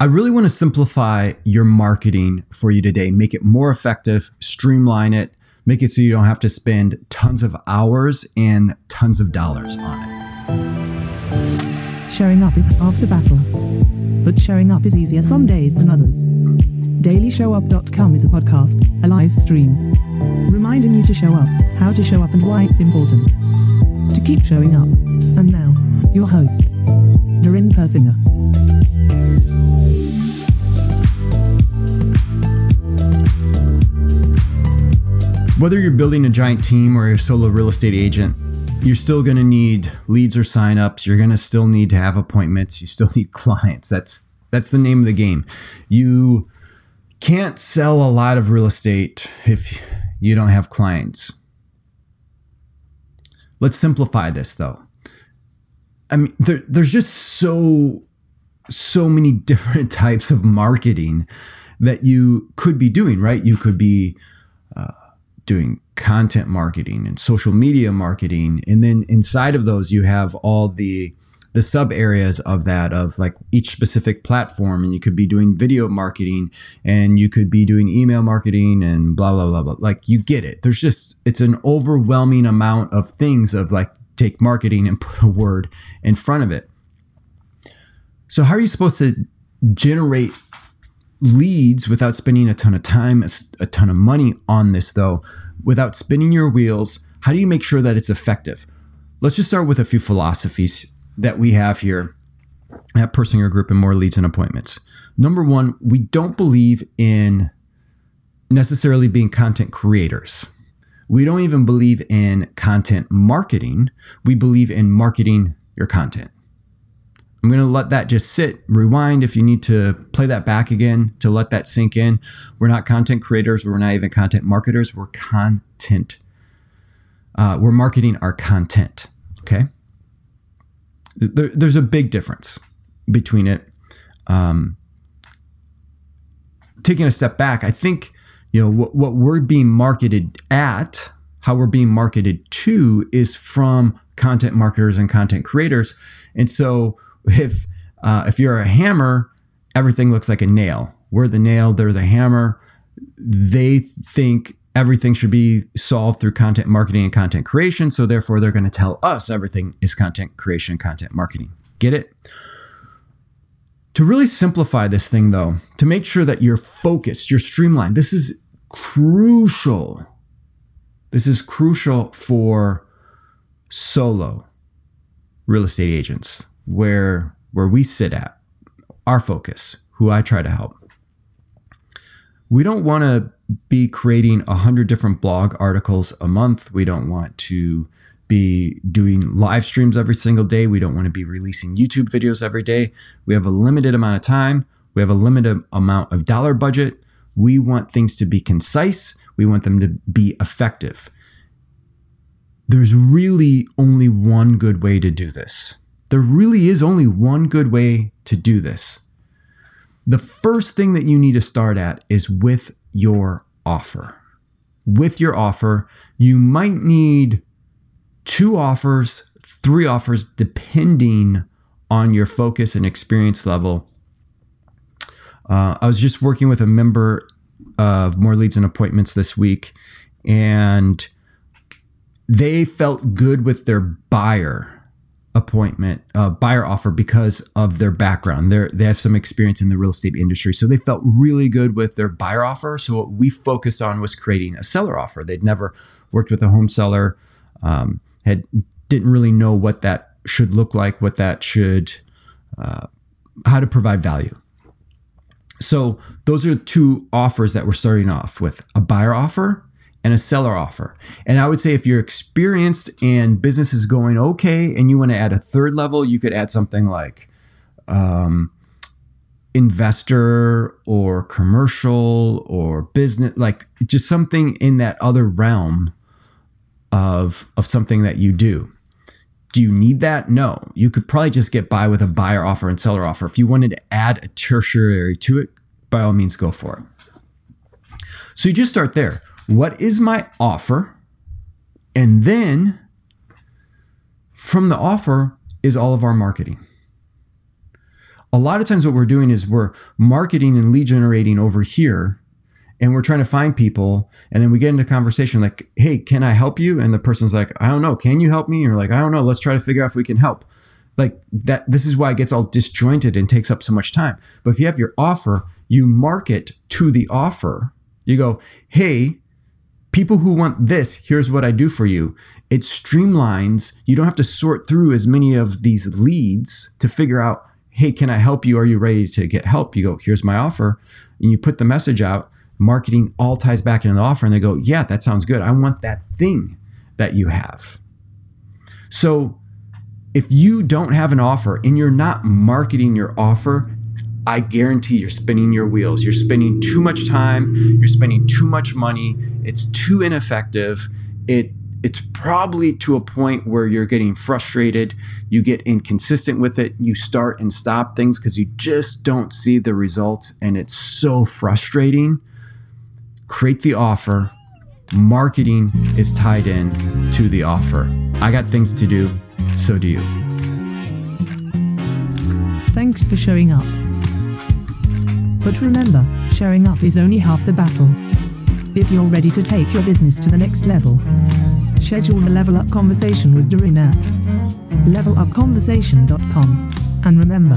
I really want to simplify your marketing for you today, make it more effective, streamline it, make it so you don't have to spend tons of hours and tons of dollars on it. Showing up is half the battle, but showing up is easier some days than others. DailyShowUp.com is a podcast, a live stream, reminding you to show up, how to show up, and why it's important to keep showing up. And now, your host, Doreen Persinger. Whether you're building a giant team or a solo real estate agent, you're still going to need leads or signups. You're going to still need to have appointments. You still need clients. That's that's the name of the game. You can't sell a lot of real estate if you don't have clients. Let's simplify this though. I mean, there, there's just so so many different types of marketing that you could be doing, right? You could be uh, doing content marketing and social media marketing. And then inside of those you have all the the sub areas of that of like each specific platform. And you could be doing video marketing and you could be doing email marketing and blah blah blah blah. Like you get it. There's just it's an overwhelming amount of things of like take marketing and put a word in front of it. So how are you supposed to generate leads without spending a ton of time, a, ton of money on this, though, without spinning your wheels? How do you make sure that it's effective? Let's just start with a few philosophies that we have here at Persinger Group and More Leads and Appointments. Number one, we don't believe in necessarily being content creators. We don't even believe in content marketing. We believe in marketing your content. I'm going to let that just sit, rewind if you need to play that back again to let that sink in. We're not content creators. We're not even content marketers. We're content. Uh, we're marketing our content. Okay. There, there's a big difference between it. Um, taking a step back, I think, you know, what, what we're being marketed at, how we're being marketed to is from content marketers and content creators. And so, if uh, if you're a hammer, everything looks like a nail. We're the nail, they're the hammer. They think everything should be solved through content marketing and content creation. So therefore, they're going to tell us everything is content creation, content marketing. Get it? To really simplify this thing, though, to make sure that you're focused, you're streamlined, this is crucial. This is crucial for solo real estate agents where where we sit at, our focus, who I try to help. We don't want to be creating a hundred different blog articles a month. We don't want to be doing live streams every single day. We don't want to be releasing YouTube videos every day. We have a limited amount of time. We have a limited amount of dollar budget. We want things to be concise. We want them to be effective. There's really only one good way to do this there really is only one good way to do this. The first thing that you need to start at is with your offer. With your offer, you might need two offers, three offers, depending on your focus and experience level. Uh, I was just working with a member of More Leads and Appointments this week, and they felt good with their buyer appointment uh, buyer offer because of their background. They they have some experience in the real estate industry so they felt really good with their buyer offer. So what we focused on was creating a seller offer. They'd never worked with a home seller um, had didn't really know what that should look like what that should uh, how to provide value. So those are two offers that we're starting off with a buyer offer and a seller offer. And I would say if you're experienced and business is going okay and you want to add a third level, you could add something like um, investor or commercial or business, like just something in that other realm of, of something that you do. Do you need that? No. You could probably just get by with a buyer offer and seller offer. If you wanted to add a tertiary to it, by all means, go for it. So you just start there what is my offer? And then from the offer is all of our marketing. a lot of times what we're doing is we're marketing and lead generating over here and we're trying to find people and then we get into conversation like hey can i help you? And the person's like i don't know. Can you help me? And you're like i don't know. Let's try to figure out if we can help. Like that this is why it gets all disjointed and takes up so much time. But if you have your offer you market to the offer. You go hey people who want this here's what i do for you. It streamlines. You don't have to sort through as many of these leads to figure out hey can i help you? Are you ready to get help? You go here's my offer. And you put the message out. Marketing all ties back into the offer and they go yeah that sounds good. I want that thing that you have. So if you don't have an offer and you're not marketing your offer, I guarantee you're spinning your wheels. You're spending too much time, you're spending too much money, it's too ineffective. It it's probably to a point where you're getting frustrated, you get inconsistent with it, you start and stop things because you just don't see the results and it's so frustrating. Create the offer. Marketing is tied in to the offer. I got things to do so do you. Thanks for showing up. But remember, showing up is only half the battle. If you're ready to take your business to the next level, schedule the Level Up conversation with Doreen at levelupconversation.com. And remember,